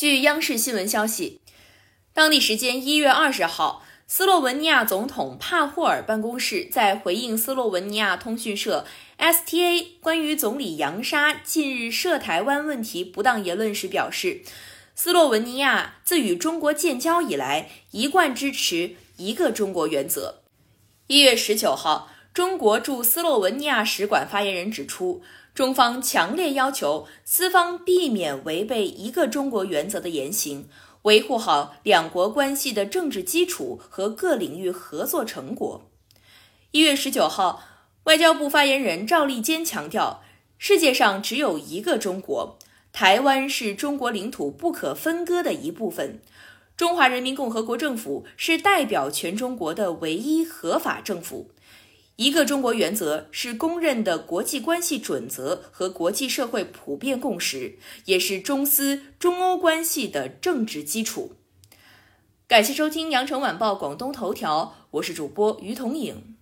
据央视新闻消息，当地时间一月二十号，斯洛文尼亚总统帕霍尔办公室在回应斯洛文尼亚通讯社 STA 关于总理扬沙近日涉台湾问题不当言论时表示，斯洛文尼亚自与中国建交以来，一贯支持一个中国原则。一月十九号，中国驻斯洛文尼亚使馆发言人指出。中方强烈要求斯方避免违背一个中国原则的言行，维护好两国关系的政治基础和各领域合作成果。一月十九号，外交部发言人赵立坚强调，世界上只有一个中国，台湾是中国领土不可分割的一部分，中华人民共和国政府是代表全中国的唯一合法政府。一个中国原则是公认的国际关系准则和国际社会普遍共识，也是中斯、中欧关系的政治基础。感谢收听羊城晚报广东头条，我是主播于彤颖。